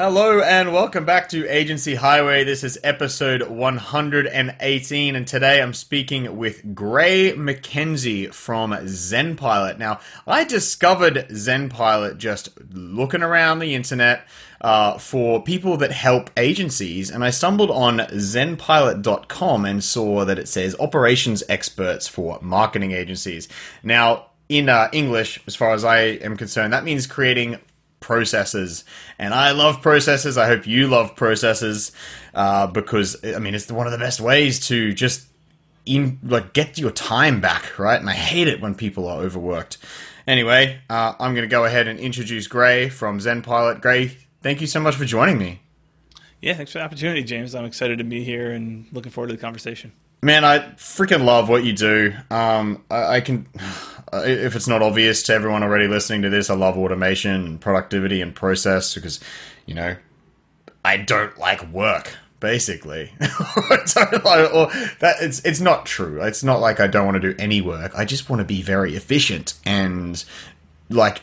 Hello and welcome back to Agency Highway. This is episode 118, and today I'm speaking with Gray MacKenzie from ZenPilot. Now, I discovered ZenPilot just looking around the internet uh, for people that help agencies, and I stumbled on zenpilot.com and saw that it says operations experts for marketing agencies. Now, in uh, English, as far as I am concerned, that means creating processes. And I love processes. I hope you love processes uh, because, I mean, it's one of the best ways to just in like get your time back, right? And I hate it when people are overworked. Anyway, uh, I'm going to go ahead and introduce Gray from ZenPilot. Gray, thank you so much for joining me. Yeah, thanks for the opportunity, James. I'm excited to be here and looking forward to the conversation. Man, I freaking love what you do. Um, I, I can, if it's not obvious to everyone already listening to this, I love automation and productivity and process because, you know, I don't like work. Basically, that it's it's not true. It's not like I don't want to do any work. I just want to be very efficient and like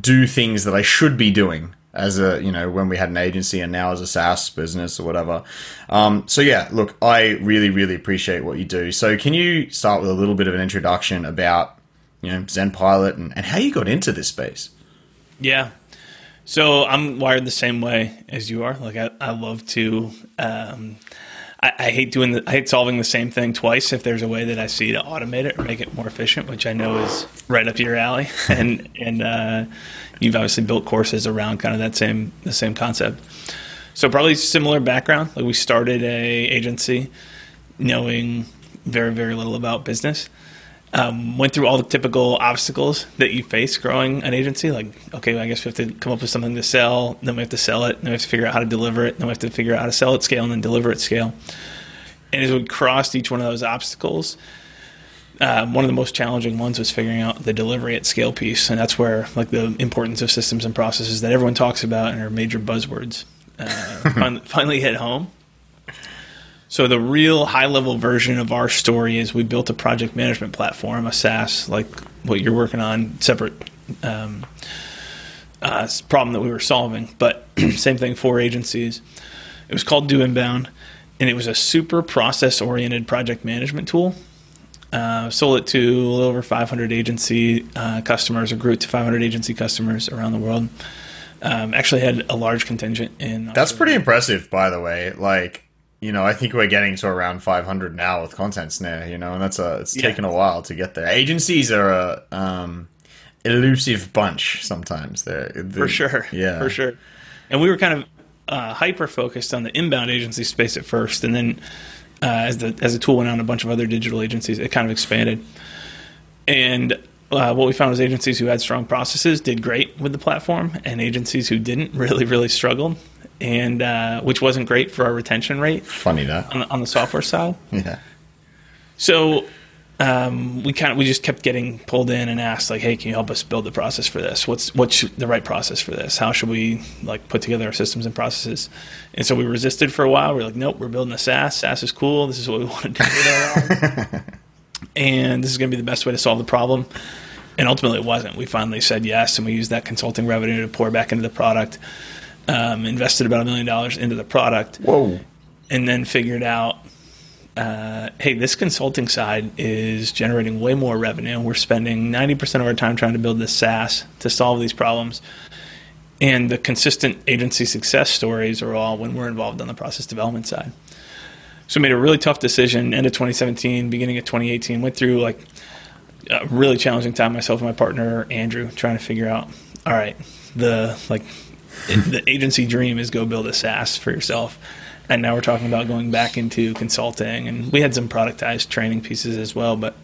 do things that I should be doing as a you know when we had an agency and now as a SaaS business or whatever. Um, so yeah, look, I really really appreciate what you do. So can you start with a little bit of an introduction about you know ZenPilot and, and how you got into this space? Yeah. So I'm wired the same way as you are. Like I, I love to. Um, I, I, hate doing. The, I hate solving the same thing twice. If there's a way that I see to automate it or make it more efficient, which I know is right up your alley, and and uh, you've obviously built courses around kind of that same the same concept. So probably similar background. Like we started a agency knowing very very little about business. Um, went through all the typical obstacles that you face growing an agency. Like, okay, I guess we have to come up with something to sell. Then we have to sell it. Then we have to figure out how to deliver it. Then we have to figure out how to sell at scale and then deliver at scale. And as we crossed each one of those obstacles, um, one of the most challenging ones was figuring out the delivery at scale piece, and that's where like the importance of systems and processes that everyone talks about and are major buzzwords uh, finally hit home. So the real high level version of our story is we built a project management platform, a SaaS, like what you're working on, separate um, uh, problem that we were solving, but same thing for agencies. It was called Do Inbound, and it was a super process oriented project management tool uh, sold it to a little over 500 agency uh, customers, or grew it to 500 agency customers around the world. Um, actually, had a large contingent in. That's pretty impressive, by the way. Like, you know, I think we're getting to around 500 now with Content Snare. You know, and that's a it's yeah. taken a while to get there. Agencies are a um, elusive bunch sometimes. They're, they're, for sure, yeah, for sure. And we were kind of uh, hyper focused on the inbound agency space at first, and then uh, as the as the tool went on a bunch of other digital agencies, it kind of expanded. And uh, what we found was agencies who had strong processes did great with the platform, and agencies who didn't really really struggled, and uh, which wasn't great for our retention rate. Funny that on the, on the software side. Yeah. So um, we kind of we just kept getting pulled in and asked like, hey, can you help us build the process for this? What's what's the right process for this? How should we like put together our systems and processes? And so we resisted for a while. We are like, nope, we're building a SaaS. SaaS is cool. This is what we want to do with our and this is going to be the best way to solve the problem. And ultimately, it wasn't. We finally said yes, and we used that consulting revenue to pour back into the product. Um, invested about a million dollars into the product. Whoa! And then figured out uh, hey, this consulting side is generating way more revenue. We're spending 90% of our time trying to build this SaaS to solve these problems. And the consistent agency success stories are all when we're involved on the process development side. So made a really tough decision end of 2017, beginning of 2018. Went through like a really challenging time myself and my partner Andrew trying to figure out, all right, the like the agency dream is go build a SaaS for yourself and now we're talking about going back into consulting and we had some productized training pieces as well but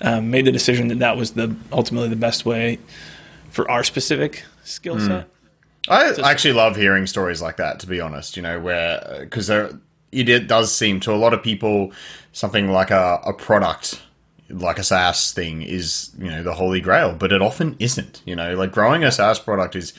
um, made the decision that that was the ultimately the best way for our specific skill hmm. set mm. I actually love hearing stories like that. To be honest, you know, where because there it does seem to a lot of people something like a, a product like a SaaS thing is you know the holy grail, but it often isn't. You know, like growing a SaaS product is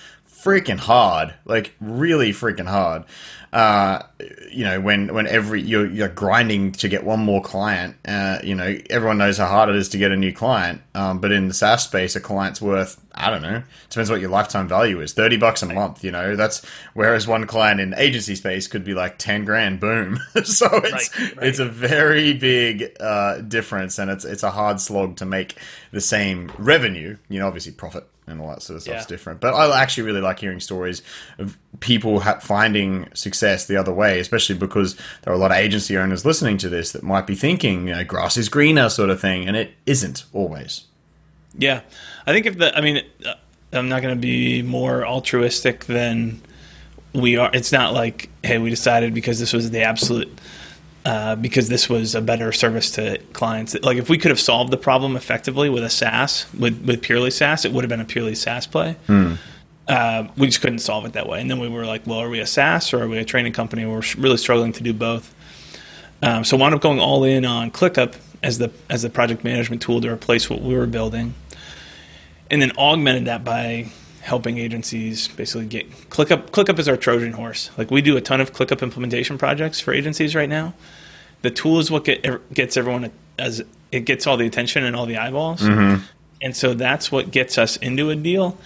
freaking hard, like really freaking hard uh, you know, when when every you're, you're grinding to get one more client, uh, you know, everyone knows how hard it is to get a new client. Um, but in the SaaS space, a client's worth I don't know, depends what your lifetime value is, thirty bucks a month. You know, that's whereas one client in agency space could be like ten grand, boom. so it's right, right. it's a very big uh, difference, and it's it's a hard slog to make the same revenue. You know, obviously profit and all that sort of stuff's yeah. different. But I actually really like hearing stories of people ha- finding success the other way, especially because there are a lot of agency owners listening to this that might be thinking, you know, grass is greener sort of thing, and it isn't always. Yeah. I think if the, I mean, uh, I'm not going to be more altruistic than we are. It's not like, hey, we decided because this was the absolute uh, because this was a better service to clients. Like if we could have solved the problem effectively with a SaaS, with, with purely SaaS, it would have been a purely SaaS play. Hmm. Uh, we just couldn't solve it that way. And then we were like, well, are we a SaaS or are we a training company? We're really struggling to do both. Um, so wound up going all in on ClickUp as the as the project management tool to replace what we were building, and then augmented that by helping agencies basically get ClickUp. ClickUp is our Trojan horse. Like we do a ton of ClickUp implementation projects for agencies right now the tool is what get, gets everyone as it gets all the attention and all the eyeballs. Mm-hmm. And so that's what gets us into a deal.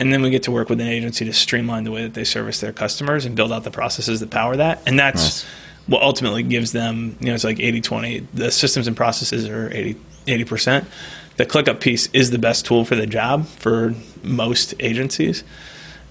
And then we get to work with an agency to streamline the way that they service their customers and build out the processes that power that. And that's nice. what ultimately gives them, you know, it's like 80 20. The systems and processes are 80, 80%. The ClickUp piece is the best tool for the job for most agencies.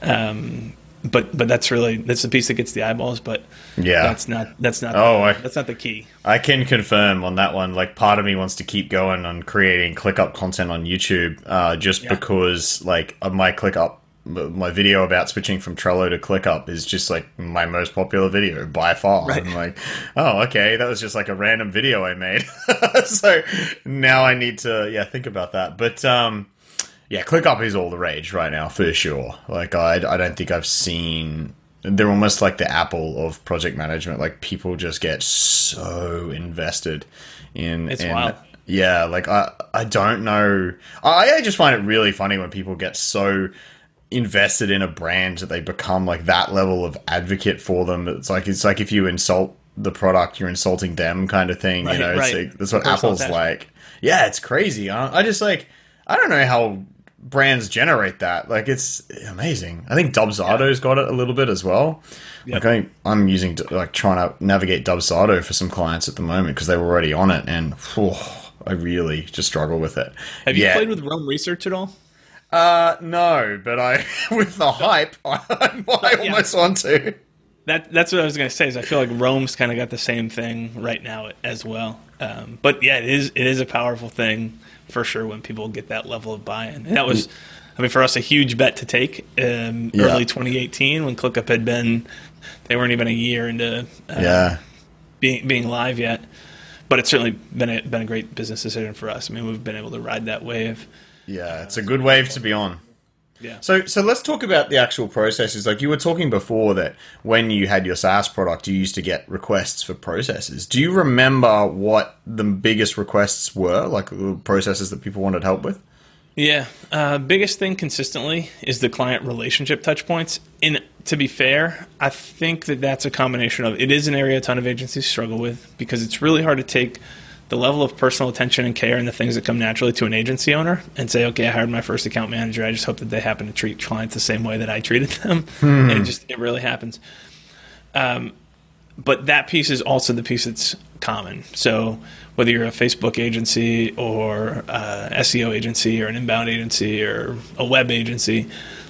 Um, but but that's really that's the piece that gets the eyeballs. But yeah, that's not that's not oh the, I, that's not the key. I can confirm on that one. Like part of me wants to keep going on creating ClickUp content on YouTube, uh, just yeah. because like my ClickUp my video about switching from Trello to ClickUp is just like my most popular video by far. Right. I'm like, oh, okay, that was just like a random video I made. so now I need to yeah think about that. But um, yeah, ClickUp is all the rage right now for sure. Like I, I don't think I've seen. They're almost like the Apple of project management. Like people just get so invested in. It's in, wild. Yeah, like I, I don't know. I, I just find it really funny when people get so invested in a brand that they become like that level of advocate for them. It's like it's like if you insult the product, you're insulting them, kind of thing. Right, you know, right. like, that's what Apple's like. Yeah, it's crazy. I, I just like I don't know how brands generate that. Like it's amazing. I think Dubsado's got it a little bit as well. Yep. Like I think I'm using like trying to navigate Dubsado for some clients at the moment because they were already on it, and I really just struggle with it. Have you played with Roam Research at all? Uh, no, but I with the hype, I, I almost yeah. want to. That that's what I was going to say. Is I feel like Roam's kind of got the same thing right now as well. Um, but yeah, it is it is a powerful thing for sure when people get that level of buy-in. And that was, I mean, for us, a huge bet to take um, yeah. early 2018 when ClickUp had been, they weren't even a year into uh, yeah. being being live yet. But it's certainly been a, been a great business decision for us. I mean, we've been able to ride that wave. Yeah, it's a good wave to be on. Yeah. So so let's talk about the actual processes. Like you were talking before that when you had your SaaS product, you used to get requests for processes. Do you remember what the biggest requests were, like processes that people wanted help with? Yeah, uh, biggest thing consistently is the client relationship touch points. And to be fair, I think that that's a combination of it is an area a ton of agencies struggle with because it's really hard to take the level of personal attention and care and the things that come naturally to an agency owner and say, okay, I hired my first account manager. I just hope that they happen to treat clients the same way that I treated them. Hmm. And it just, it really happens. Um, but that piece is also the piece that's common. So whether you're a Facebook agency or a SEO agency or an inbound agency or a web agency,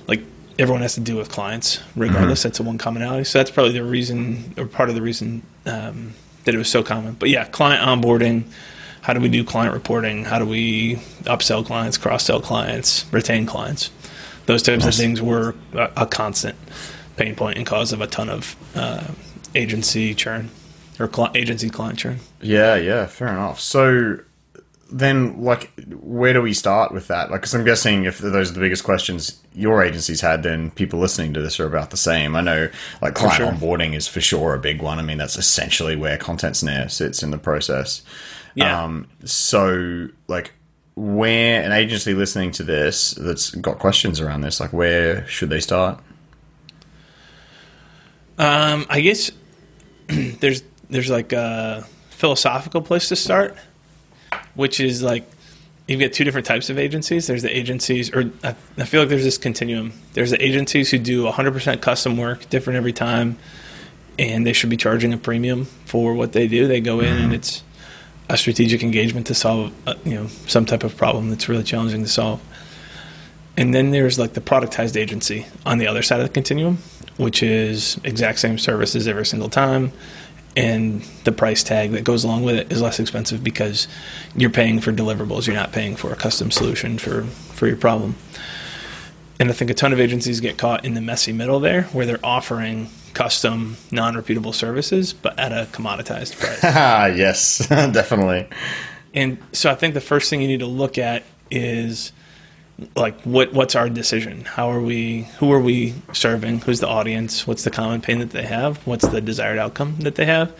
like everyone has to deal with clients regardless. Mm-hmm. That's the one commonality. So that's probably the reason or part of the reason um, that it was so common. But yeah, client onboarding. How do we do client reporting? How do we upsell clients, cross sell clients, retain clients? Those types of things were a, a, constant pain point and cause of a ton of uh, agency churn or cl- agency client churn. Yeah, yeah, fair enough. So then like where do we start with that? Like, because I'm guessing if those are the biggest questions your agency's had, then people listening to this are about the same. I know like client sure. onboarding is for sure a big one. I mean, that's essentially where Content Snare sits in the process. Yeah. Um, so like where an agency listening to this that's got questions around this, like where should they start? Um, I guess there's there's like a philosophical place to start, which is like you've got two different types of agencies. There's the agencies, or I, I feel like there's this continuum. There's the agencies who do 100% custom work, different every time, and they should be charging a premium for what they do. They go in and it's a strategic engagement to solve, uh, you know, some type of problem that's really challenging to solve. And then there's like the productized agency on the other side of the continuum, which is exact same services every single time. And the price tag that goes along with it is less expensive because you're paying for deliverables. You're not paying for a custom solution for, for your problem. And I think a ton of agencies get caught in the messy middle there where they're offering custom, non repeatable services, but at a commoditized price. Ah, yes, definitely. And so I think the first thing you need to look at is like what what's our decision? How are we who are we serving? Who's the audience? What's the common pain that they have? What's the desired outcome that they have?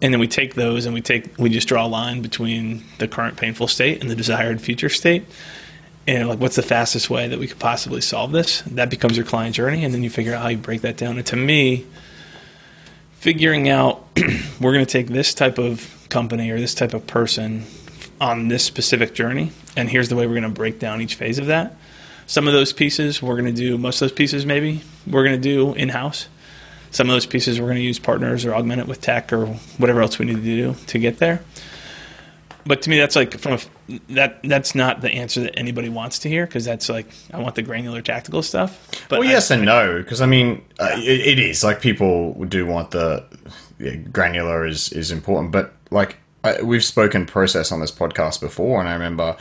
And then we take those and we take we just draw a line between the current painful state and the desired future state. And like what's the fastest way that we could possibly solve this? That becomes your client journey and then you figure out how you break that down. And to me, figuring out we're going to take this type of company or this type of person on this specific journey and here's the way we're going to break down each phase of that. Some of those pieces we're going to do most of those pieces maybe we're going to do in-house. Some of those pieces we're going to use partners or augment it with tech or whatever else we need to do to get there. But to me that's like from a that that's not the answer that anybody wants to hear because that's like i want the granular tactical stuff but well, I- yes and no, because I mean, uh, it, it is. Like people do want the yeah, granular is is important, but like I, we've spoken process on this podcast before, and I remember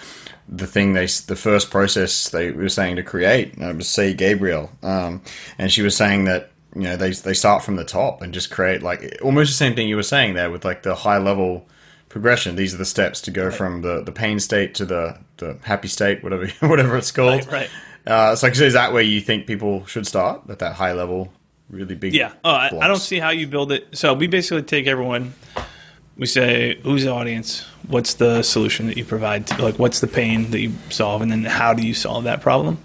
the thing they the first process they were saying to create and it was C Gabriel, um, and she was saying that you know they they start from the top and just create like almost the same thing you were saying there with like the high level progression. These are the steps to go from the the pain state to the the happy state, whatever whatever it's called. Right, right. Uh, so is that where you think people should start at that high level, really big? Yeah. I, I don't see how you build it. So we basically take everyone. We say, who's the audience? What's the solution that you provide? To, like, what's the pain that you solve? And then how do you solve that problem?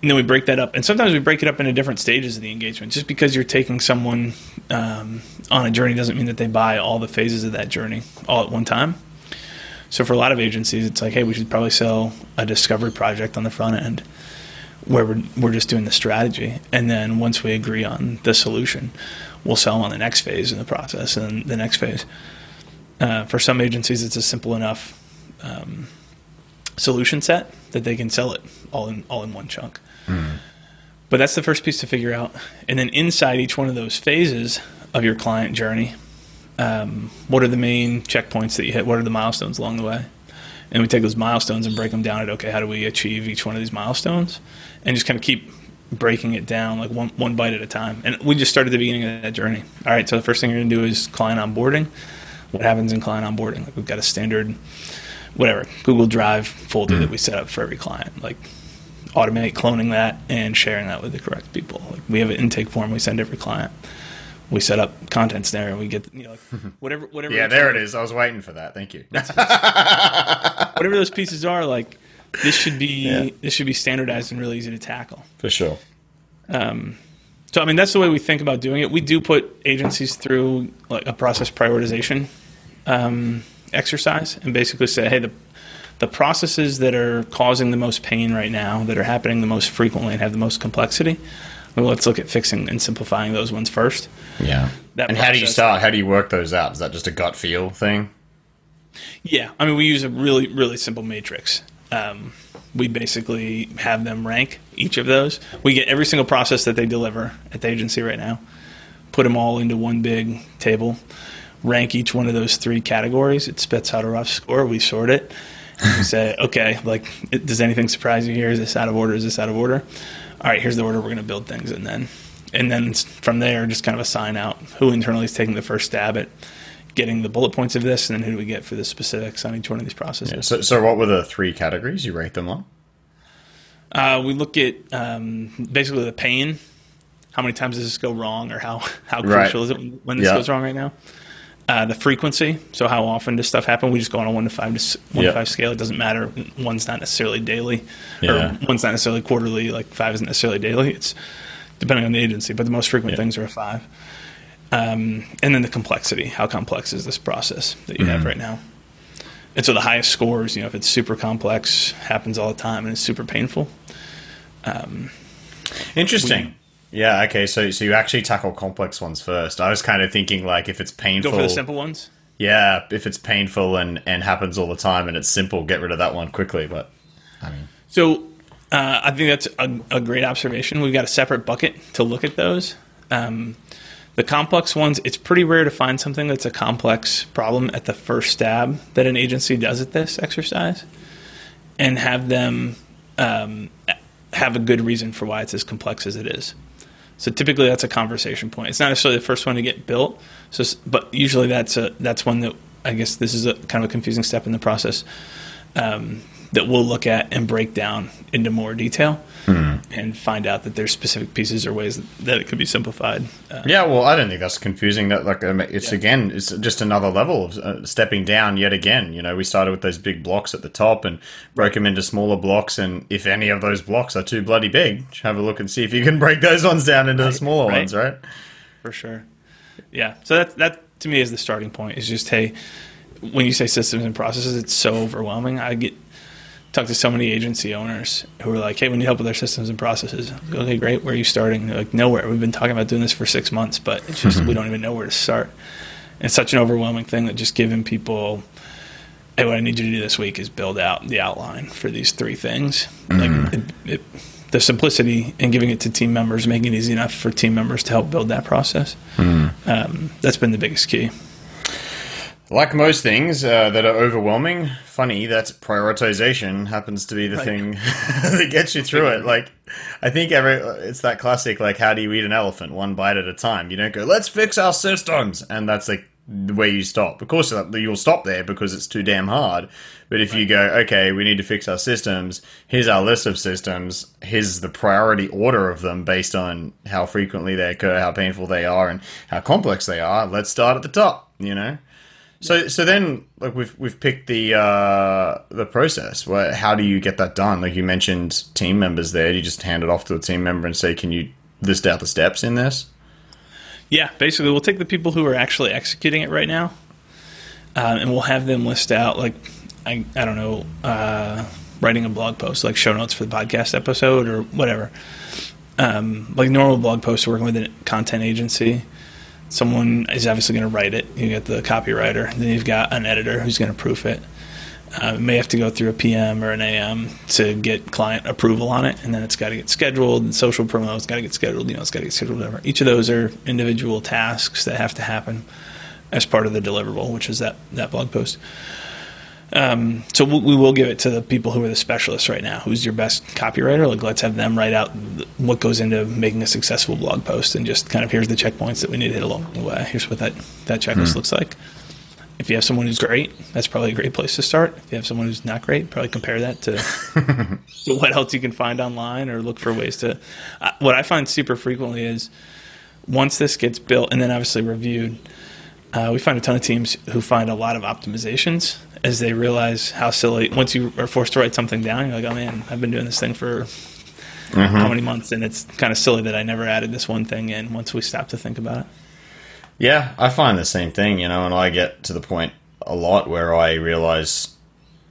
And then we break that up. And sometimes we break it up into different stages of the engagement. Just because you're taking someone um, on a journey doesn't mean that they buy all the phases of that journey all at one time. So for a lot of agencies, it's like, hey, we should probably sell a discovery project on the front end where we're, we're just doing the strategy. And then once we agree on the solution, we'll sell on the next phase in the process and the next phase. Uh, for some agencies, it's a simple enough um, solution set that they can sell it all in all in one chunk. But that's the first piece to figure out. And then inside each one of those phases of your client journey, um, what are the main checkpoints that you hit? What are the milestones along the way? And we take those milestones and break them down at okay, how do we achieve each one of these milestones? And just kind of keep breaking it down like one one bite at a time. And we just started the beginning of that journey. All right, so the first thing you're going to do is client onboarding. What happens in client onboarding? Like we've got a standard, whatever Google Drive folder that hmm. we set up for every client. Like automate cloning that and sharing that with the correct people. Like we have an intake form we send every client. We set up Content Snare, and we get you know like whatever whatever. Yeah, there it is. I was waiting for that. Thank you. Whatever those pieces are, like this should be Yeah. this should be standardized and really easy to tackle. for sure. So I mean that's the way we think about doing it. We do put agencies through like a process prioritization um, exercise and basically say, hey, the the processes that are causing the most pain right now, that are happening the most frequently and have the most complexity, well, let's look at fixing and simplifying those ones first. Yeah. That and how do you start? How do you work those out? Is that just a gut feel thing? Yeah, I mean, we use a really, really simple matrix. Um, we basically have them rank each of those. We get every single process that they deliver at the agency right now, put them all into one big table, rank each one of those three categories. It spits out a rough score. We sort it. And we say, okay, like, does anything surprise you here? Is this out of order? Is this out of order? All right, here's the order we're going to build things, and then, and then from there, just kind of assign out who internally is taking the first stab at getting the bullet points of this, and then who do we get for the specifics on each one of these processes. Yeah, so, so what were the three categories you rate them on? Uh, we look at um, basically the pain. How many times does this go wrong, or how how Right. crucial is it when, this Yeah. goes wrong right now? Uh, the frequency. So how often does stuff happen? We just go on a one to five to s- one Yeah. to five scale. It doesn't matter. One's not necessarily daily, or one's not necessarily quarterly. Like five isn't necessarily daily. It's depending on the agency, but the most frequent things are a five. Um, and then the complexity. How complex is this process that you Mm-hmm. have right now? And so the highest scores, you know, if it's super complex, happens all the time, and it's super painful. Interesting. yeah. Okay. So so you actually tackle complex ones first. I was kind of thinking like if it's painful. Go for the simple ones. Yeah. If it's painful and and happens all the time and it's simple, get rid of that one quickly. But I mean, So uh, I think that's a, a great observation. We've got a separate bucket to look at those. Um, the complex ones, it's pretty rare to find something that's a complex problem at the first stab that an agency does at this exercise and have them um, have a good reason for why it's as complex as it is. So typically that's a conversation point. It's not necessarily the first one to get built. So, but usually that's a that's one that I guess this is a kind of a confusing step in the process um, that we'll look at and break down into more detail and find out that there's specific pieces or ways that it could be simplified. Uh, yeah. Well, I don't think that's confusing. That like it's Yeah. again, it's just another level of uh, stepping down yet again. You know, we started with those big blocks at the top and broke them into smaller blocks. And if any of those blocks are too bloody big, have a look and see if you can break those ones down into the smaller right. ones. Right. for sure. Yeah. So that that to me is the starting point. Is just hey, when you say systems and processes, it's so overwhelming. I get talk to so many agency owners who are like, "Hey, we need help with our systems and processes." Go, okay, great. Where are you starting? They're like, nowhere. We've been talking about doing this for six months, but it's just we mm-hmm. don't even know where to start. And it's such an overwhelming thing that just giving people, "Hey, what I need you to do this week is build out the outline for these three things." Like mm-hmm. it, it, the simplicity and giving it to team members, making it easy enough for team members to help build that process. Mm-hmm. Um, that's been the biggest key. Like most things uh, that are overwhelming, funny that prioritization happens to be the Right. thing that gets you through it. Like, I think every it's that classic like, how do you eat an elephant one bite at a time? You don't go, let's fix our systems, and that's like the way you stop. Of course, uh, you'll stop there because it's too damn hard. But if you go, okay, we need to fix our systems. Here's our list of systems. Here's the priority order of them based on how frequently they occur, how painful they are, and how complex they are. Let's start at the top. You know. So so then like we've we've picked the uh, the process. Well, how do you get that done? Like you mentioned team members there. You just hand it off to a team member and say, "Can you list out the steps in this?" Yeah, basically, we'll take the people who are actually executing it right now, um, and we'll have them list out like I I don't know, uh, writing a blog post like show notes for the podcast episode or whatever. Um, like normal blog posts, working with a content agency, someone is obviously going to write it. You get the copywriter, then you've got an editor who's going to proof it. Uh, it may have to go through a PM or an AM to get client approval on it, and then it's got to get scheduled. And social promo, it's got to get scheduled. You know, it's got to get scheduled. Whatever. Each of those are individual tasks that have to happen as part of the deliverable, which is that that blog post. Um, so we, we will give it to the people who are the specialists right now. Who's your best copywriter? Like, let's have them write out th- what goes into making a successful blog post, and just kind of here's the checkpoints that we need to hit along the way. Here's what that that checklist looks like. If you have someone who's great, that's probably a great place to start. If you have someone who's not great, probably compare that to, to what else you can find online or look for ways to. Uh, what I find super frequently is once this gets built and then obviously reviewed, uh, we find a ton of teams who find a lot of optimizations as they realize how silly. Once you are forced to write something down, you're like, oh man, I've been doing this thing for mm-hmm. how many months, and it's kind of silly that I never added this one thing in. Once we stop to think about it. Yeah, I find the same thing, you know, and I get to the point a lot where I realize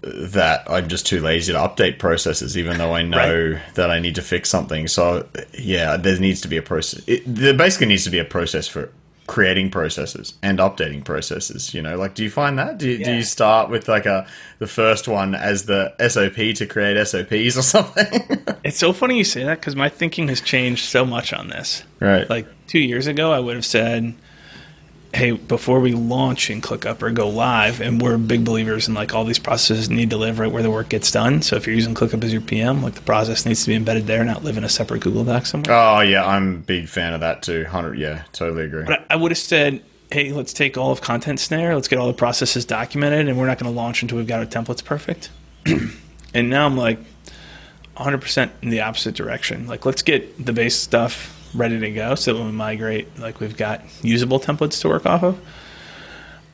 that I'm just too lazy to update processes, even though I know that I need to fix something. So, yeah, there needs to be a process. It, there basically needs to be a process for creating processes and updating processes. You know, like, do you find that? Do you, do you start with like a the first one as the SOP to create SOPs or something? It's so funny you say that because my thinking has changed so much on this. right. Like two years ago, I would have said, "Hey, before we launch in ClickUp or go live, and we're big believers in like all these processes need to live right where the work gets done. So if you're using ClickUp as your PM, like the process needs to be embedded there, not live in a separate Google Doc somewhere." oh yeah, I'm a big fan of that too. Hundred, yeah, totally agree. But I, I would have said, hey, let's take all of Content Snare, let's get all the processes documented, and we're not going to launch until we've got our templates perfect. and now I'm like 100% in the opposite direction. Like, let's get the base stuff ready to go so when we migrate, like, we've got usable templates to work off of.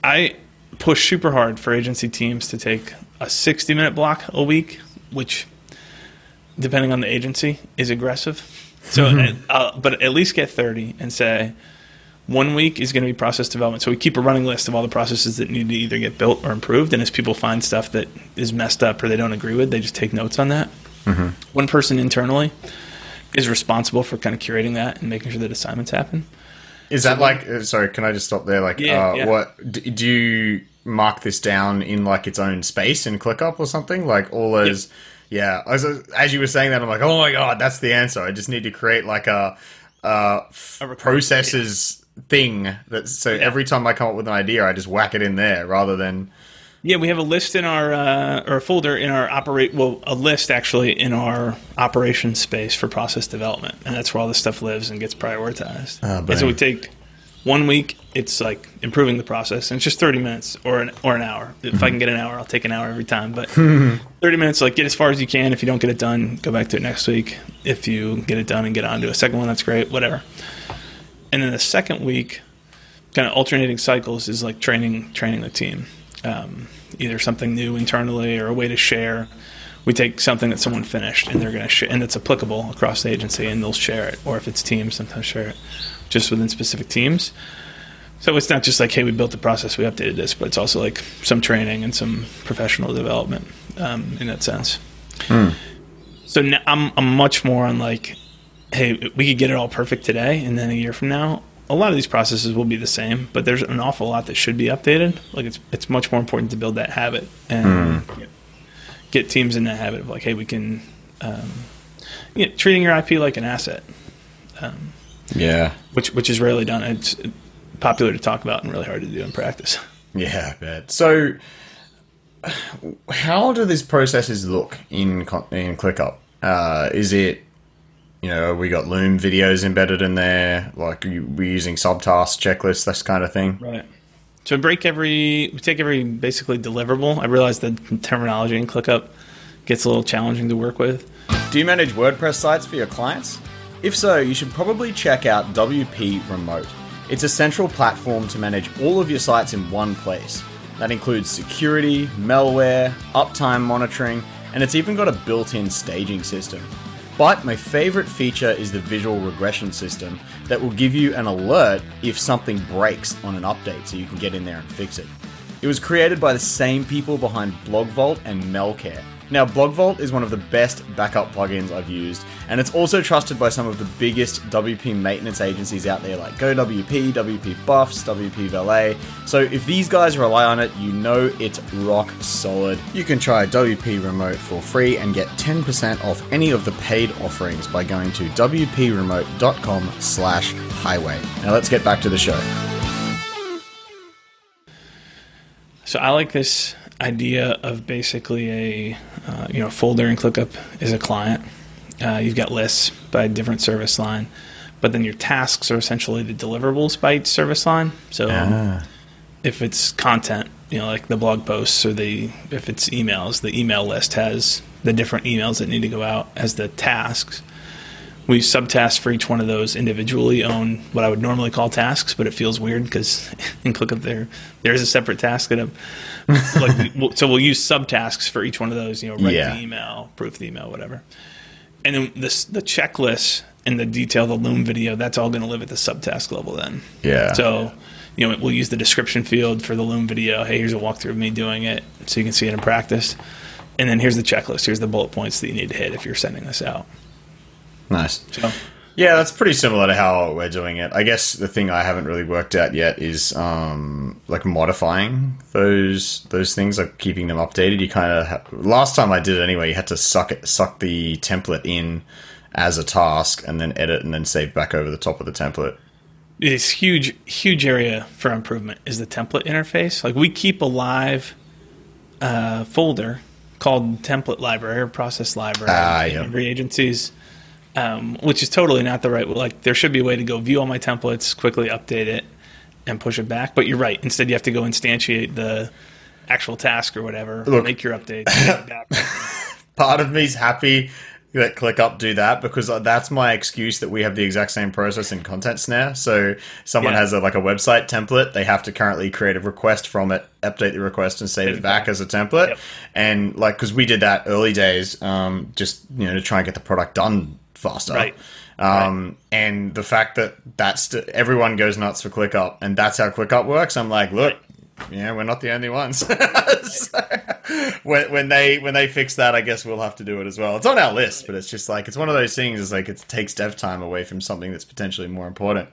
I push super hard for agency teams to take a 60 minute block a week, which, depending on the agency, is aggressive. So, mm-hmm. uh, but at least get 30 and say, one week is going to be process development. So we keep a running list of all the processes that need to either get built or improved. And as people find stuff that is messed up or they don't agree with, they just take notes on that. Mm-hmm. One person internally is responsible for kind of curating that and making sure that assignments happen. Is so that like? Uh, sorry, can I just stop there? Like, yeah, uh, yeah. what do you mark this down in like its own space in ClickUp or something? Like all those. Yep. Yeah, as, as you were saying that, I'm like, oh my god, that's the answer. I just need to create like a, uh, a processes thing that so yeah. every time I come up with an idea, I just whack it in there rather than. Yeah, we have a list in our uh, or a folder in our operate well a list actually in our operations space for process development, and that's where all this stuff lives and gets prioritized. Oh, and so we take one week, it's like improving the process, and it's just thirty minutes or an or an hour. If mm-hmm. I can get an hour, I'll take an hour every time. But thirty minutes, like get as far as you can. If you don't get it done, go back to it next week. If you get it done and get on to a second one, that's great. Whatever and then the second week, kind of alternating cycles is like training training the team. Um, either something new internally or a way to share. We take something that someone finished and they're going to share, and it's applicable across the agency, and they'll share it. Or if it's teams, sometimes share it just within specific teams. So it's not just like, hey, we built the process, we updated this, but it's also like some training and some professional development um, in that sense. Hmm. So now I'm, I'm much more on like hey, we could get it all perfect today, and then a year from now, a lot of these processes will be the same, but there's an awful lot that should be updated. Like it's it's much more important to build that habit and mm. get, get, teams in that habit of like, hey, we can, um, you know, treating your IP like an asset. Um, yeah, which which is rarely done. It's popular to talk about and really hard to do in practice. Yeah, I bet. So, how do these processes look in in ClickUp? Uh, is it you know, we got Loom videos embedded in there, like we're using subtask checklists, this kind of thing. Right. So break every, we take every basically deliverable. I realize the terminology in ClickUp gets a little challenging to work with. Do you manage WordPress sites for your clients? If so, you should probably check out WP Remote. It's a central platform to manage all of your sites in one place. That includes security, malware, uptime monitoring, and it's even got a built in staging system. But my favorite feature is the visual regression system that will give you an alert if something breaks on an update so you can get in there and fix it. It was created by the same people behind BlogVault and MalCare. Now, BlogVault is one of the best backup plugins I've used, and it's also trusted by some of the biggest WP maintenance agencies out there like GoWP, WP Buffs, WP Valet. So if these guys rely on it, you know it's rock solid. You can try WP Remote for free and get 10% off any of the paid offerings by going to wpremote.com slash highway. Now let's get back to the show. So I like this idea of basically a uh, you know folder and ClickUp is a client. Uh, you've got lists by different service line, but then your tasks are essentially the deliverables by each service line. So ah. if it's content, you know, like the blog posts or the if it's emails, the email list has the different emails that need to go out as the tasks we subtask for each one of those individually own what I would normally call tasks, but it feels weird because in ClickUp there there's a separate task that I'm like so we'll use subtasks for each one of those. You know, write yeah. the email, proof the email, whatever. And then this the checklist and the detail, the Loom video, that's all going to live at the subtask level then. Yeah. So you know we'll use the description field for the Loom video. Hey, here's a walkthrough of me doing it, so you can see it in practice. And then here's the checklist. Here's the bullet points that you need to hit if you're sending this out. Nice. So. Yeah, that's pretty similar to how we're doing it. I guess the thing I haven't really worked out yet is um, like modifying those those things, like keeping them updated. You kind of ha- last time I did it anyway, you had to suck it, suck the template in as a task, and then edit, and then save back over the top of the template. It's huge, huge area for improvement is the template interface. Like we keep a live uh, folder called template library or process library. Ah, yeah. Every agency's um, which is totally not the right. Way. Like there should be a way to go view all my templates, quickly update it, and push it back. But you're right. Instead, you have to go instantiate the actual task or whatever, Look. make your update. back. part of me's happy that ClickUp do that because that's my excuse that we have the exact same process in Content Snare. So someone Yeah. has a, like a website template, they have to currently create a request from it, update the request, and save it back back. as a template. Yep. And like because we did that early days, um, just you know to try and get the product done faster. Right. Um, and the fact that that's everyone goes nuts for ClickUp, and that's how ClickUp works. I'm like, look, yeah, we're not the only ones. So, when, when they when they fix that, I guess we'll have to do it as well. It's on our list, but it's just like it's one of those things. Is like it takes dev time away from something that's potentially more important.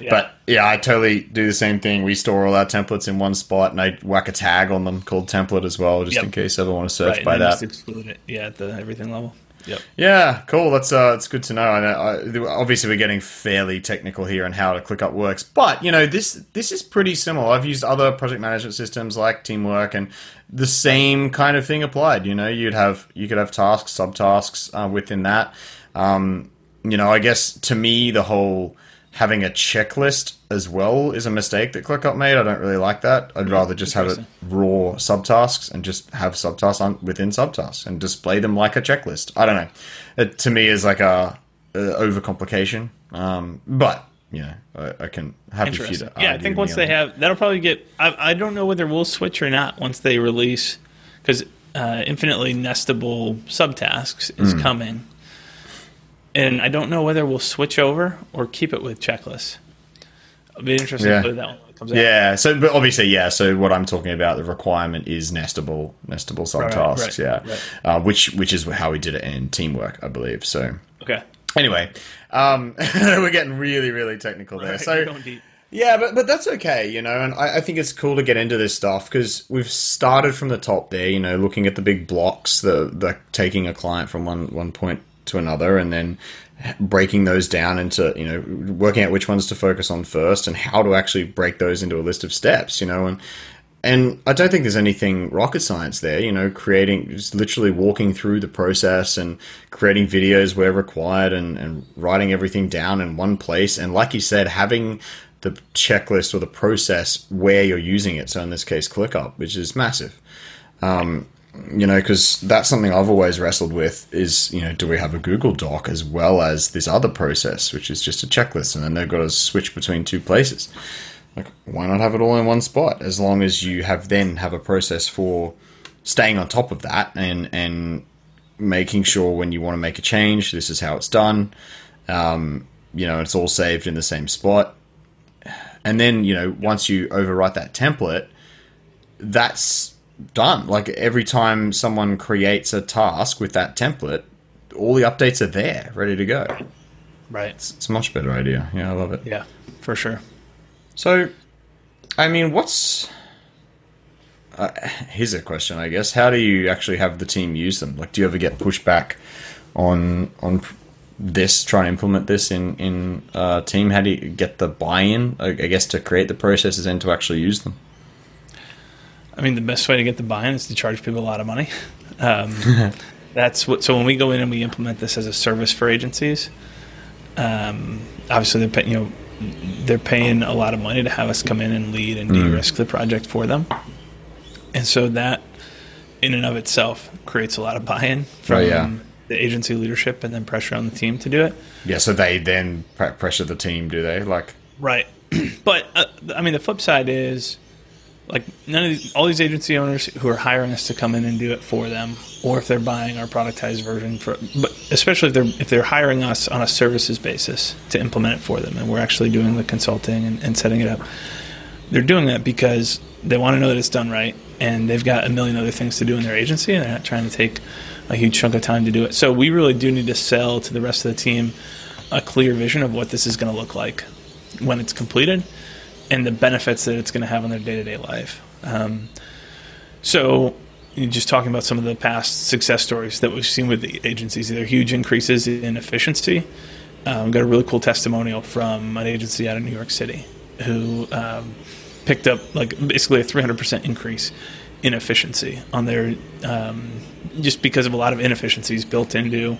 Yeah. But yeah, I totally do the same thing. We store all our templates in one spot, and I whack a tag on them called template as well, just Yep. in case ever want to search right, by that. exclude it. Yeah, at the everything level. Yep. Yeah, cool. That's uh, it's good to know. I obviously, we're getting fairly technical here on how to ClickUp works, but you know, this this is pretty similar. I've used other project management systems like Teamwork, and the same kind of thing applied. You know, you'd have you could have tasks, subtasks uh, within that. Um, you know, I guess to me, the whole having a checklist as well is a mistake that ClickUp made. I don't really like that. I'd rather just have it raw subtasks and just have subtasks on, within subtasks and display them like a checklist. I don't know. It to me is like a, a overcomplication. Um, but you know, I, I can happy for you to. Yeah, I think once they have, that'll probably get. I, I don't know whether we'll switch or not once they release, because uh, infinitely nestable subtasks is Hmm. coming, and I don't know whether we'll switch over or keep it with checklists. It'll be interesting Yeah. to that one comes out. Yeah, so but obviously, yeah. So what I'm talking about, the requirement is nestable, nestable subtasks. right, yeah, right. Uh, which which is how we did it in Teamwork, I believe. So Okay. anyway, um, we're getting really really technical there. Right, so we're going deep. Yeah, but but that's okay, you know, and I, I think it's cool to get into this stuff because we've started from the top there, you know, looking at the big blocks, the the taking a client from one one point to another, and then breaking those down into you know working out which ones to focus on first and how to actually break those into a list of steps, you know, and and I don't think there's anything rocket science there, you know, creating, just literally walking through the process and creating videos where required and, and writing everything down in one place. And like you said, having the checklist or the process where you're using it. So in this case, ClickUp, which is massive. Um, you know, because that's something I've always wrestled with is, you know, do we have a Google Doc as well as this other process, which is just a checklist, and then they've got to switch between two places. Like, why not have it all in one spot? As long as you have then have a process for staying on top of that and and making sure when you want to make a change, this is how it's done. Um, you know, it's all saved in the same spot. And then, you know, once you overwrite that template, that's done. Like every time someone creates a task with that template, all the updates are there, ready to go. Right. It's, it's a much better idea. Yeah, I love it. Yeah, for sure. So, I mean, what's. Uh, here's a question, I guess. How do you actually have the team use them? Like, do you ever get pushback on on this, try and implement this in in uh, team? How do you get the buy-in? I, I guess to create the processes and to actually use them. I mean, the best way to get the buy-in is to charge people a lot of money. Um, that's what. So when we go in and we implement this as a service for agencies, um, obviously they're paying, you know they're paying a lot of money to have us come in and lead and de-risk the project for them, and so that in and of itself creates a lot of buy-in from Oh, yeah. the agency leadership and then pressure on the team to do it. Yeah, so they then pressure the team, do they? Like, Right. but uh, I mean, the flip side is like none of these, all these agency owners who are hiring us to come in and do it for them, or if they're buying our productized version for, but especially if they're if they're hiring us on a services basis to implement it for them, and we're actually doing the consulting and, and setting it up. They're doing that because they want to know that it's done right, and they've got a million other things to do in their agency, and they're not trying to take a huge chunk of time to do it. So we really do need to sell to the rest of the team a clear vision of what this is going to look like when it's completed and the benefits that it's going to have on their day to day life. Um, so, just talking about some of the past success stories that we've seen with the agencies, they're huge increases in efficiency. Um, got a really cool testimonial from an agency out of New York City who um, picked up like basically a 300% increase in efficiency on their um, just because of a lot of inefficiencies built into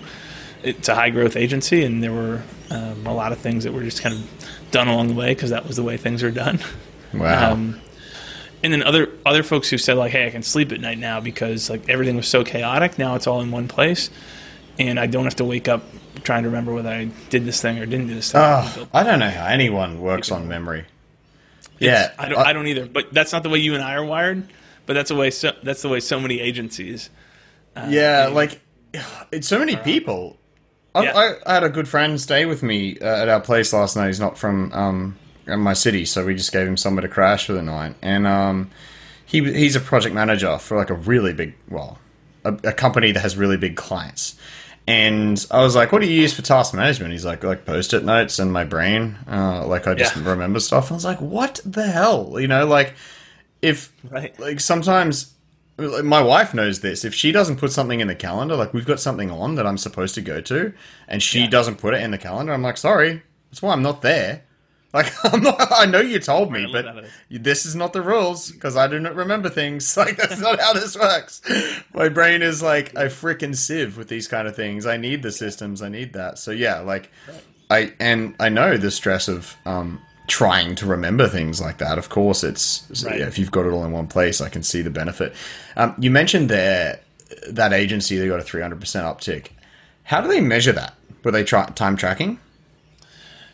it's a high growth agency, and there were um, a lot of things that were just kind of done along the way because that was the way things are done. Wow. Um, and then other other folks who said like, "Hey, I can sleep at night now because like everything was so chaotic. Now it's all in one place, and I don't have to wake up trying to remember whether I did this thing or didn't do this thing." Oh, I don't know how anyone works on memory. Yeah, I don't. I don't either. But that's not the way you and I are wired. But that's the way. So, that's the way so many agencies. Uh, yeah, like it's so many people. I, Yeah. I, I had a good friend stay with me uh, at our place last night. He's not from um, my city, so we just gave him somewhere to crash for the night. And um, he he's a project manager for like a really big, well, a, a company that has really big clients. And I was like, "What do you use for task management?" He's like, "Like post-it notes and my brain. Uh, like I just Yeah. remember stuff." I was like, "What the hell?" You know, like if Right. like sometimes my wife knows this. If she doesn't put something in the calendar like we've got something on that i'm supposed to go to and she Yeah. doesn't put it in the calendar i'm like sorry that's why i'm not there. Like i'm not i know you told me but look at it. this is not the rules because i do not remember things. Like that's not how this works. My brain is like a freaking sieve with these kind of things. I need the systems. I need that. So yeah like I and I know the stress of um, trying to remember things like that. Of course, it's Right. yeah, if you've got it all in one place, I can see the benefit. Um, you mentioned there that agency they got a three hundred percent uptick. How do they measure that? Were they try- time tracking?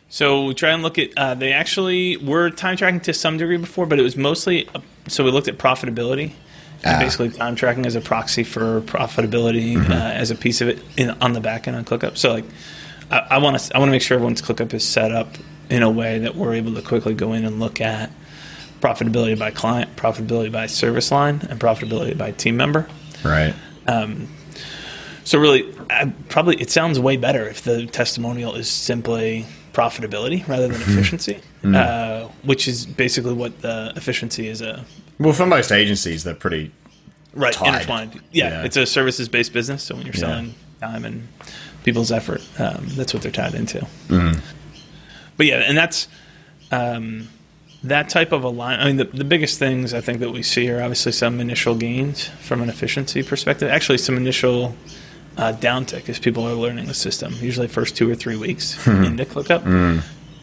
So we try and look at. Uh, they actually were time tracking to some degree before, but it was mostly. Uh, so we looked at profitability, and Ah. basically time tracking as a proxy for profitability uh, as a piece of it in, on the back end on ClickUp. So like, I want to I want to make sure everyone's ClickUp is set up in a way that we're able to quickly go in and look at profitability by client, profitability by service line, and profitability by team member. Right. Um, so really, I, probably it sounds way better if the testimonial is simply profitability rather than mm-hmm. efficiency, mm. uh, which is basically what the efficiency is a Well, for most agencies, they're pretty. right Tied. intertwined. Yeah, Yeah. it's a services based business. So when you're selling time and people's effort, um, that's what they're tied into. Mm-hmm. But yeah, and that's um, that type of a line. I mean, the, the biggest things I think that we see are obviously some initial gains from an efficiency perspective. Actually, some initial uh, downtick as people are learning the system. Usually, first two or three weeks into ClickUp,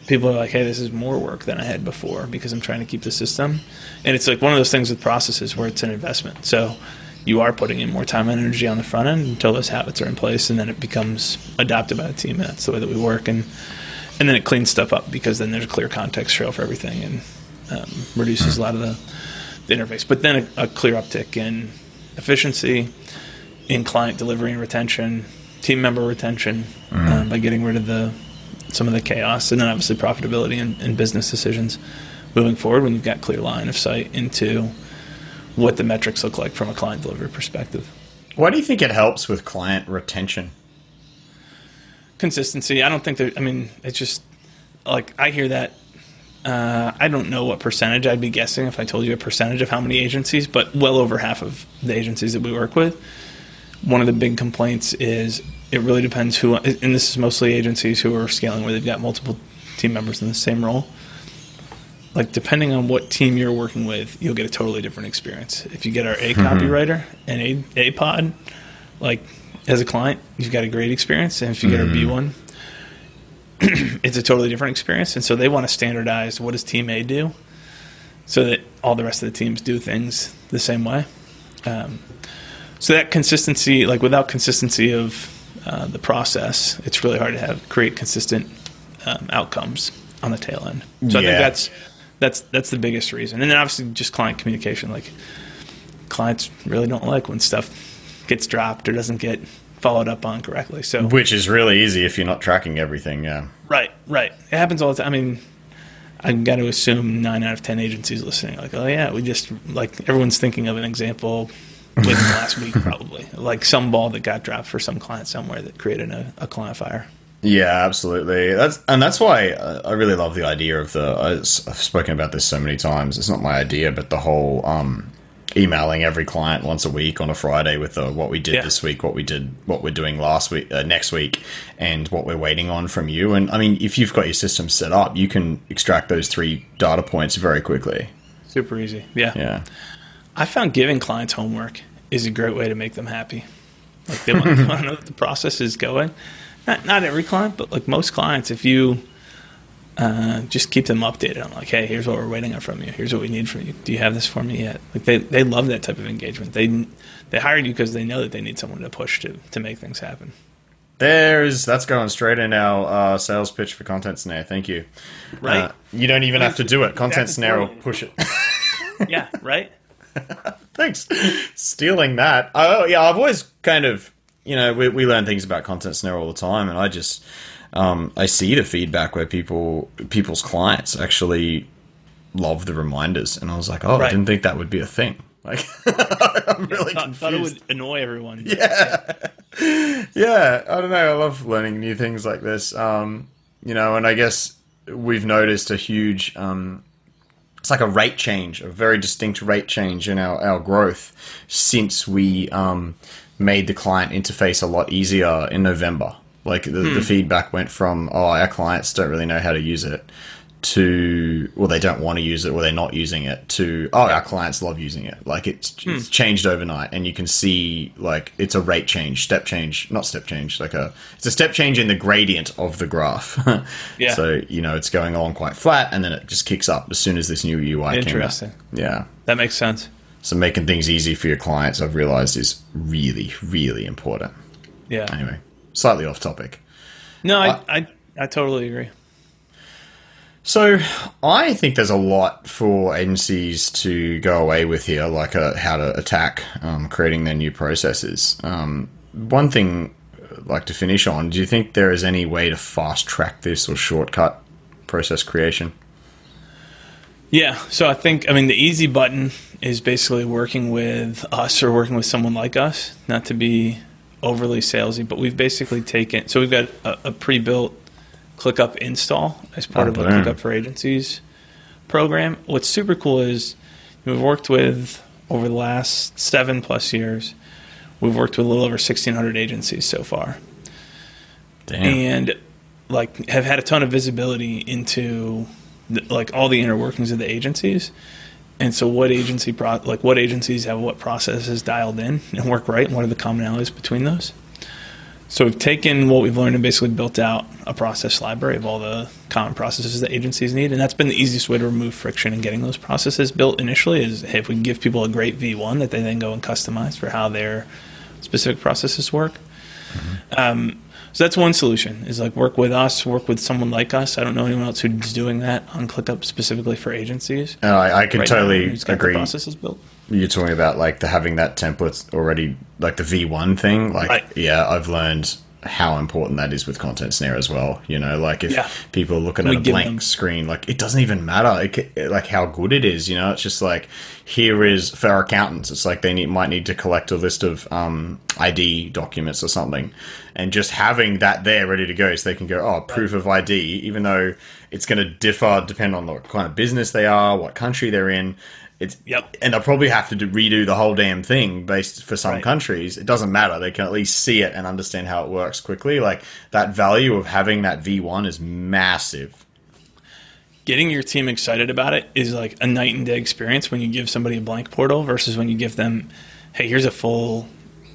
people are like, "Hey, this is more work than I had before because I'm trying to keep the system." And it's like one of those things with processes where it's an investment. So you are putting in more time and energy on the front end until those habits are in place, and then it becomes adopted by the team. And that's the way that we work. And and then it cleans stuff up because then there's a clear context trail for everything and um, reduces a lot of the, the interface. But then a, a clear uptick in efficiency, in client delivery and retention, team member retention um, by getting rid of the some of the chaos, and then obviously profitability and, and business decisions moving forward when you've got clear line of sight into what the metrics look like from a client delivery perspective. Why do you think it helps with client retention? Consistency. I don't think there. I mean, it's just like I hear that. Uh, I don't know what percentage I'd be guessing if I told you a percentage of how many agencies, but well over half of the agencies that we work with. One of the big complaints is it really depends who, and this is mostly agencies who are scaling where they've got multiple team members in the same role. Like depending on what team you're working with, you'll get a totally different experience. If you get our A copywriter and A A pod, like as a client, you've got a great experience, and if you get our B one, it's a totally different experience. And so they want to standardize what does Team A do, so that all the rest of the teams do things the same way. Um, so that consistency, like without consistency of uh, the process, it's really hard to have create consistent um, outcomes on the tail end. So I think that's that's that's the biggest reason. And then obviously just client communication. Like clients really don't like when stuff gets dropped or doesn't get followed up on correctly. So Which is really easy if you're not tracking everything. Yeah. Right, right. It happens all the time. I mean, I've got to assume nine out of ten agencies listening, like, oh yeah, we just like everyone's thinking of an example within the last week, probably like some ball that got dropped for some client somewhere that created a, a client fire. Yeah, absolutely. That's and that's why I really love the idea of the. I've spoken about this so many times. It's not my idea, but the whole um, emailing every client once a week on a Friday with the, what we did Yeah. this week, what we did, what we're doing last week, uh, next week, and what we're waiting on from you. And I mean, if you've got your system set up, you can extract those three data points very quickly. Super easy. Yeah. Yeah. I found giving clients homework is a great way to make them happy. Like they want, they want to know that the process is going. Not not every client, but like most clients, if you uh, just keep them updated on like, hey, here's what we're waiting on from you. Here's what we need from you. Do you have this for me yet? Like they, they love that type of engagement. They they hired you because they know that they need someone to push to to make things happen. There's that's going straight in our uh, sales pitch for Content Snare. Thank you. Right. Uh, you don't even have to do it. Content That's Snare will push it. yeah, right. Thanks. Stealing that. Oh yeah, I've always kind of you know we we learn things about Content Snare all the time, and I just um, I see the feedback where people people's clients actually love the reminders, and I was like, oh, I didn't think that would be a thing. Like, I'm really Thought, confused. thought it would annoy everyone. yeah, I don't know. I love learning new things like this. Um, you know, and I guess we've noticed a huge. Um, it's like a rate change, a very distinct rate change in our, our growth since we um, made the client interface a lot easier in November. Like the, the hmm. feedback went from, oh, our clients don't really know how to use it, to, well, they don't want to use it, or they're not using it, to, oh, our clients love using it. Like it's, hmm. it's changed overnight, and you can see like it's a rate change, step change, not step change, like a, it's a step change in the gradient of the graph. Yeah. So you know it's going along quite flat, and then it just kicks up as soon as this new UI Interesting. Yeah. That makes sense. So making things easy for your clients, I've realized, is really, really important. Yeah. Anyway, slightly off topic. No, I, I, I totally agree. So I think there's a lot for agencies to go away with here, like uh how to attack um, creating their new processes. Um, one thing I'd like to finish on: Do you think there is any way to fast track this or shortcut process creation? Yeah. So I think, I mean, the easy button is basically working with us or working with someone like us, not to be overly salesy, but we've basically taken, so we've got a, a pre built ClickUp install as part Oh, of the. ClickUp for Agencies program. What's super cool is we've worked with, over the last seven plus years, we've worked with a little over 1,600 agencies so far. Damn. and like have had a ton of visibility into the, like all the inner workings of the agencies and so what agency pro- like what agencies have what processes dialed in and work right and what are the commonalities between those? So we've taken what we've learned and basically built out a process library of all the common processes that agencies need and that's been the easiest way to remove friction in getting those processes built initially is hey, if we can give people a great v1 that they then go and customize for how their specific processes work. Um, so that's one solution is like work with us, work with someone like us. I don't know anyone else who's doing that on ClickUp specifically for agencies. Uh, I, I could right totally the agree. processes built. You're talking about like the having that template already, like the V1 thing. Like, Right. yeah, I've learned how important that is with Content Snare as well. You know, like if Yeah. people are looking We at a blank them- screen, like it doesn't even matter, it, like how good it is. You know, it's just like here is for our accountants. It's like they need, might need to collect a list of um, ID documents or something, and just having that there ready to go, so they can go, oh, proof of ID, even though it's going to differ depend on the kind of business they are, what country they're in. It's Yep. and they'll probably have to do, redo the whole damn thing based for some Right. countries. It doesn't matter; they can at least see it and understand how it works quickly. Like that value of having that V one is massive. Getting your team excited about it is like a night and day experience when you give somebody a blank portal versus when you give them, hey, here's a full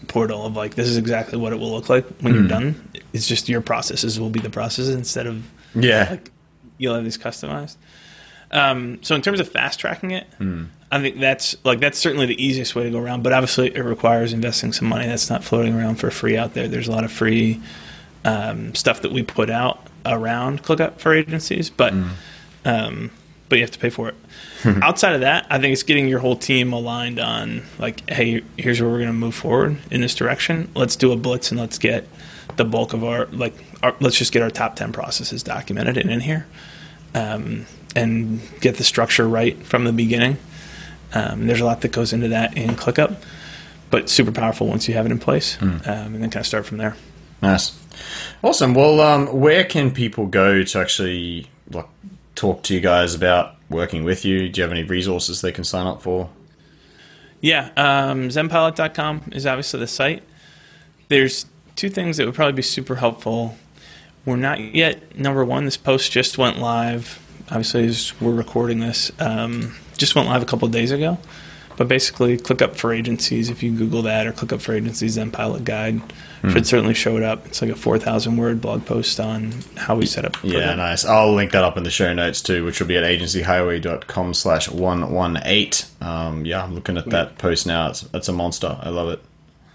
portal of like this is exactly what it will look like when Hmm. you're done. It's just your processes will be the processes instead of Yeah, like you'll have these customized. Um, so in terms of fast tracking it, I think that's like that's certainly the easiest way to go around. But obviously, it requires investing some money that's not floating around for free out there. There's a lot of free um, stuff that we put out around ClickUp for agencies, but um, but you have to pay for it. Outside of that, I think it's getting your whole team aligned on like, hey, here's where we're going to move forward in this direction. Let's do a blitz and let's get the bulk of our like, our, let's just get our top ten processes documented and in here, um, and get the structure right from the beginning. Um, there's a lot that goes into that in ClickUp, but super powerful once you have it in place, um, and then kind of start from there. nice, awesome. Well, um, where can people go to actually like talk to you guys about working with you? Do you have any resources they can sign up for? Yeah, um, ZenPilot.com is obviously the site. There's two things that would probably be super helpful. We're not yet number one. This post just went live. Obviously, as we're recording this, um, just went live a couple of days ago. but basically, ClickUp for agencies. If you Google that or ClickUp for agencies, ZenPilot Guide Hmm. should certainly show it up. It's like a four thousand word blog post on how we set up. Yeah, program. nice. I'll link that up in the show notes too, which will be at agencyhighway.com slash 118. Um, yeah, I'm looking at that post now. It's, it's a monster. I love it.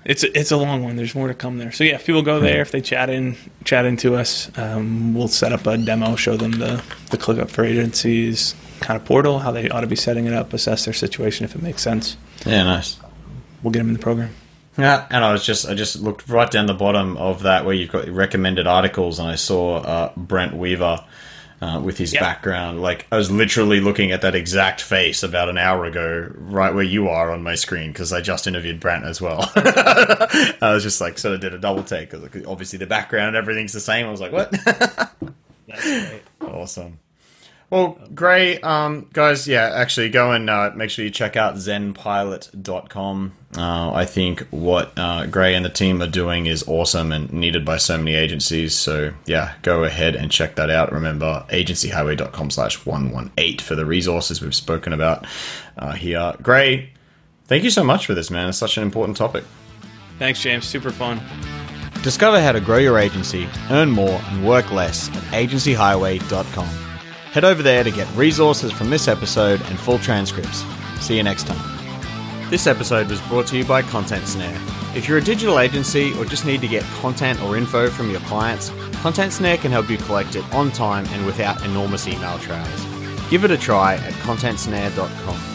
It's a, it's a long one. There's more to come there. So yeah, if people go there, if they chat in chat into us, um, we'll set up a demo, show them the the ClickUp for agencies kind of portal, how they ought to be setting it up, assess their situation if it makes sense. Yeah, nice. We'll get them in the program. Yeah, and I was just I just looked right down the bottom of that where you've got recommended articles, and I saw uh, Brent Weaver uh, with his Yep. background. Like I was literally looking at that exact face about an hour ago, right where you are on my screen, because I just interviewed Brent as well. I was just like sort of did a double take because obviously the background and everything's the same. I was like, what? That's great. Awesome. Well, great. Um, guys, yeah, actually go and uh, make sure you check out zenpilot.com. Uh, I think what uh, Gray and the team are doing is awesome and needed by so many agencies. So, yeah, go ahead and check that out. Remember, agencyhighway.com slash 118 for the resources we've spoken about uh, here. Gray, thank you so much for this, man. It's such an important topic. Thanks, James. Super fun. Discover how to grow your agency, earn more, and work less at agencyhighway.com. Head over there to get resources from this episode and full transcripts. See you next time. This episode was brought to you by Content Snare. If you're a digital agency or just need to get content or info from your clients, Content Snare can help you collect it on time and without enormous email trails. Give it a try at contentsnare.com.